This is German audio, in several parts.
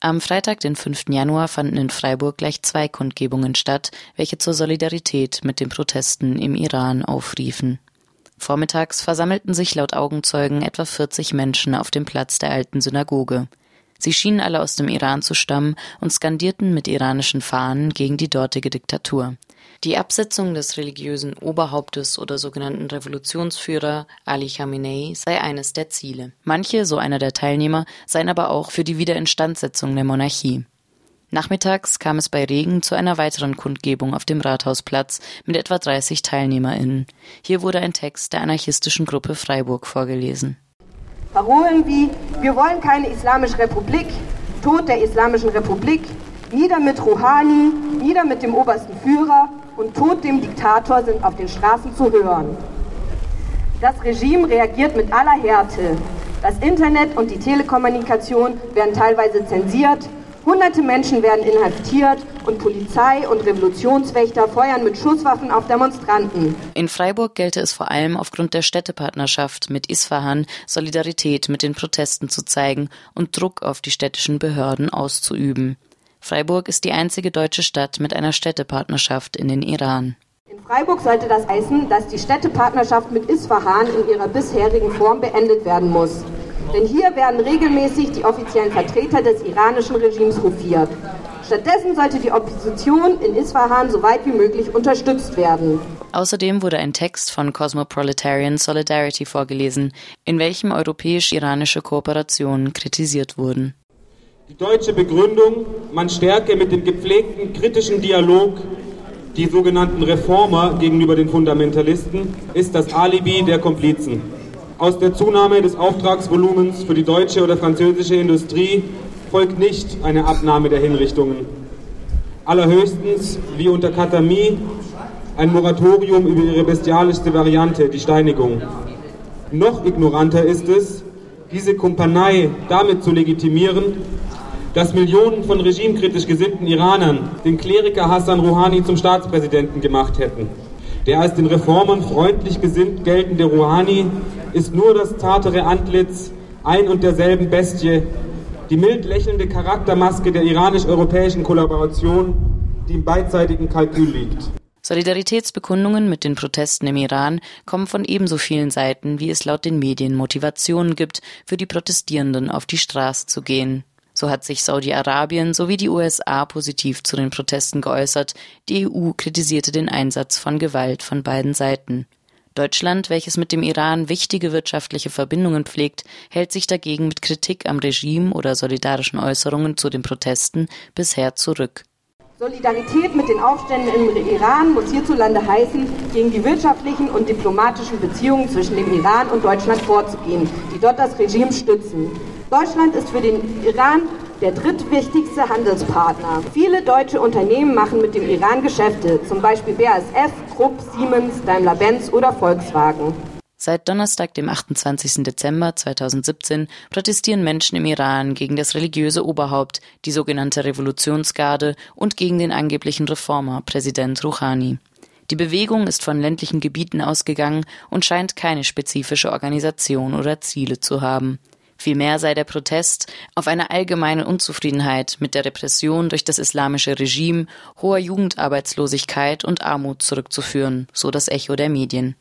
Am Freitag, den 5. Januar, fanden in Freiburg gleich zwei Kundgebungen statt, welche zur Solidarität mit den Protesten im Iran aufriefen. Vormittags versammelten sich laut Augenzeugen etwa 40 Menschen auf dem Platz der alten Synagoge. Sie schienen alle aus dem Iran zu stammen und skandierten mit iranischen Fahnen gegen die dortige Diktatur. Die Absetzung des religiösen Oberhauptes oder sogenannten Revolutionsführer Ali Khamenei sei eines der Ziele. Manche, so einer der Teilnehmer, seien aber auch für die Wiederinstandsetzung der Monarchie. Nachmittags kam es bei Regen zu einer weiteren Kundgebung auf dem Rathausplatz mit etwa 30 TeilnehmerInnen. Hier wurde ein Text der anarchistischen Gruppe Freiburg vorgelesen. Parolen wie Wir wollen keine islamische Republik, Tod der islamischen Republik, nieder mit Rouhani, nieder mit dem obersten Führer, und Tod dem Diktator sind auf den Straßen zu hören. Das Regime reagiert mit aller Härte. Das Internet und die Telekommunikation werden teilweise zensiert, hunderte Menschen werden inhaftiert und Polizei und Revolutionswächter feuern mit Schusswaffen auf Demonstranten. In Freiburg gelte es vor allem aufgrund der Städtepartnerschaft mit Isfahan Solidarität mit den Protesten zu zeigen und Druck auf die städtischen Behörden auszuüben. Freiburg ist die einzige deutsche Stadt mit einer Städtepartnerschaft in den Iran. In Freiburg sollte das heißen, dass die Städtepartnerschaft mit Isfahan in ihrer bisherigen Form beendet werden muss. Denn hier werden regelmäßig die offiziellen Vertreter des iranischen Regimes hofiert. Stattdessen sollte die Opposition in Isfahan so weit wie möglich unterstützt werden. Außerdem wurde ein Text von Cosmoproletarian Solidarity vorgelesen, in welchem europäisch-iranische Kooperationen kritisiert wurden. Die deutsche Begründung, man stärke mit dem gepflegten kritischen Dialog die sogenannten Reformer gegenüber den Fundamentalisten, ist das Alibi der Komplizen. Aus der Zunahme des Auftragsvolumens für die deutsche oder französische Industrie folgt nicht eine Abnahme der Hinrichtungen. Allerhöchstens, wie unter Katami, ein Moratorium über ihre bestialischste Variante, die Steinigung. Noch ignoranter ist es, diese Kumpanei damit zu legitimieren, dass Millionen von regimekritisch gesinnten Iranern den Kleriker Hassan Rouhani zum Staatspräsidenten gemacht hätten. Der als den Reformern freundlich gesinnt geltende Rouhani ist nur das zartere Antlitz ein und derselben Bestie, die mild lächelnde Charaktermaske der iranisch-europäischen Kollaboration, die im beidseitigen Kalkül liegt. Solidaritätsbekundungen mit den Protesten im Iran kommen von ebenso vielen Seiten, wie es laut den Medien Motivationen gibt, für die Protestierenden auf die Straße zu gehen. So hat sich Saudi-Arabien sowie die USA positiv zu den Protesten geäußert. Die EU kritisierte den Einsatz von Gewalt von beiden Seiten. Deutschland, welches mit dem Iran wichtige wirtschaftliche Verbindungen pflegt, hält sich dagegen mit Kritik am Regime oder solidarischen Äußerungen zu den Protesten bisher zurück. Solidarität mit den Aufständen im Iran muss hierzulande heißen, gegen die wirtschaftlichen und diplomatischen Beziehungen zwischen dem Iran und Deutschland vorzugehen, die dort das Regime stützen. Deutschland ist für den Iran der drittwichtigste Handelspartner. Viele deutsche Unternehmen machen mit dem Iran Geschäfte, zum Beispiel BASF, Krupp, Siemens, Daimler-Benz oder Volkswagen. Seit Donnerstag, dem 28. Dezember 2017, protestieren Menschen im Iran gegen das religiöse Oberhaupt, die sogenannte Revolutionsgarde und gegen den angeblichen Reformer, Präsident Rouhani. Die Bewegung ist von ländlichen Gebieten ausgegangen und scheint keine spezifische Organisation oder Ziele zu haben. Vielmehr sei der Protest auf eine allgemeine Unzufriedenheit mit der Repression durch das islamische Regime, hoher Jugendarbeitslosigkeit und Armut zurückzuführen, so das Echo der Medien.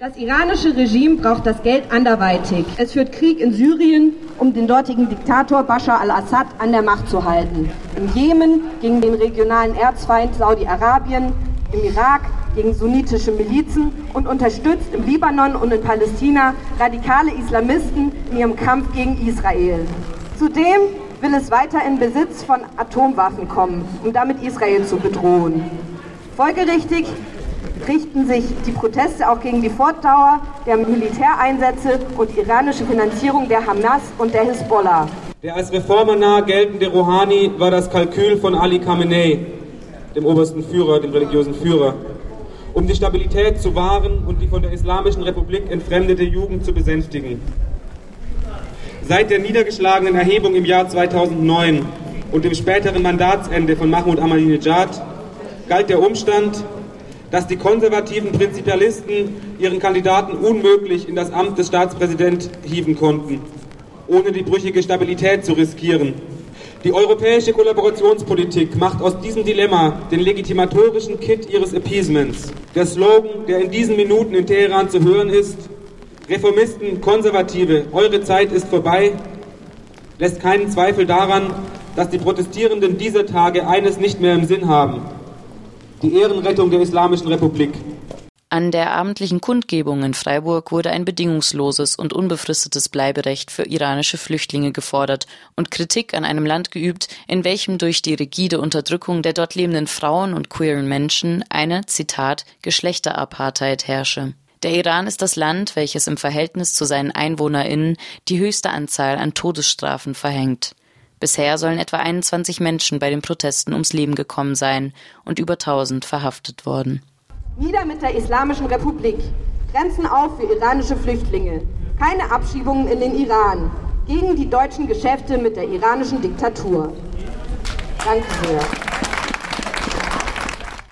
Das iranische Regime braucht das Geld anderweitig. Es führt Krieg in Syrien, um den dortigen Diktator Bashar al-Assad an der Macht zu halten. Im Jemen gegen den regionalen Erzfeind Saudi-Arabien, im Irak gegen sunnitische Milizen und unterstützt im Libanon und in Palästina radikale Islamisten in ihrem Kampf gegen Israel. Zudem will es weiter in Besitz von Atomwaffen kommen, um damit Israel zu bedrohen. Folgerichtig richten sich die Proteste auch gegen die Fortdauer der Militäreinsätze und iranische Finanzierung der Hamas und der Hisbollah. Der als reformernah geltende Rouhani war das Kalkül von Ali Khamenei, dem obersten Führer, dem religiösen Führer um die Stabilität zu wahren und die von der Islamischen Republik entfremdete Jugend zu besänftigen. Seit der niedergeschlagenen Erhebung im Jahr 2009 und dem späteren Mandatsende von Mahmoud Ahmadinejad galt der Umstand, dass die konservativen Prinzipialisten ihren Kandidaten unmöglich in das Amt des Staatspräsidenten hieven konnten, ohne die brüchige Stabilität zu riskieren. Die europäische Kollaborationspolitik macht aus diesem Dilemma den legitimatorischen Kit ihres Appeasements. Der Slogan, der in diesen Minuten in Teheran zu hören ist, Reformisten, Konservative, eure Zeit ist vorbei, lässt keinen Zweifel daran, dass die Protestierenden dieser Tage eines nicht mehr im Sinn haben. Die Ehrenrettung der Islamischen Republik. An der abendlichen Kundgebung in Freiburg wurde ein bedingungsloses und unbefristetes Bleiberecht für iranische Flüchtlinge gefordert und Kritik an einem Land geübt, in welchem durch die rigide Unterdrückung der dort lebenden Frauen und queeren Menschen eine, Zitat, Geschlechterapartheid herrsche. Der Iran ist das Land, welches im Verhältnis zu seinen EinwohnerInnen die höchste Anzahl an Todesstrafen verhängt. Bisher sollen etwa 21 Menschen bei den Protesten ums Leben gekommen sein und über 1000 verhaftet worden. Nieder mit der Islamischen Republik. Grenzen auf für iranische Flüchtlinge. Keine Abschiebungen in den Iran. Gegen die deutschen Geschäfte mit der iranischen Diktatur. Danke sehr.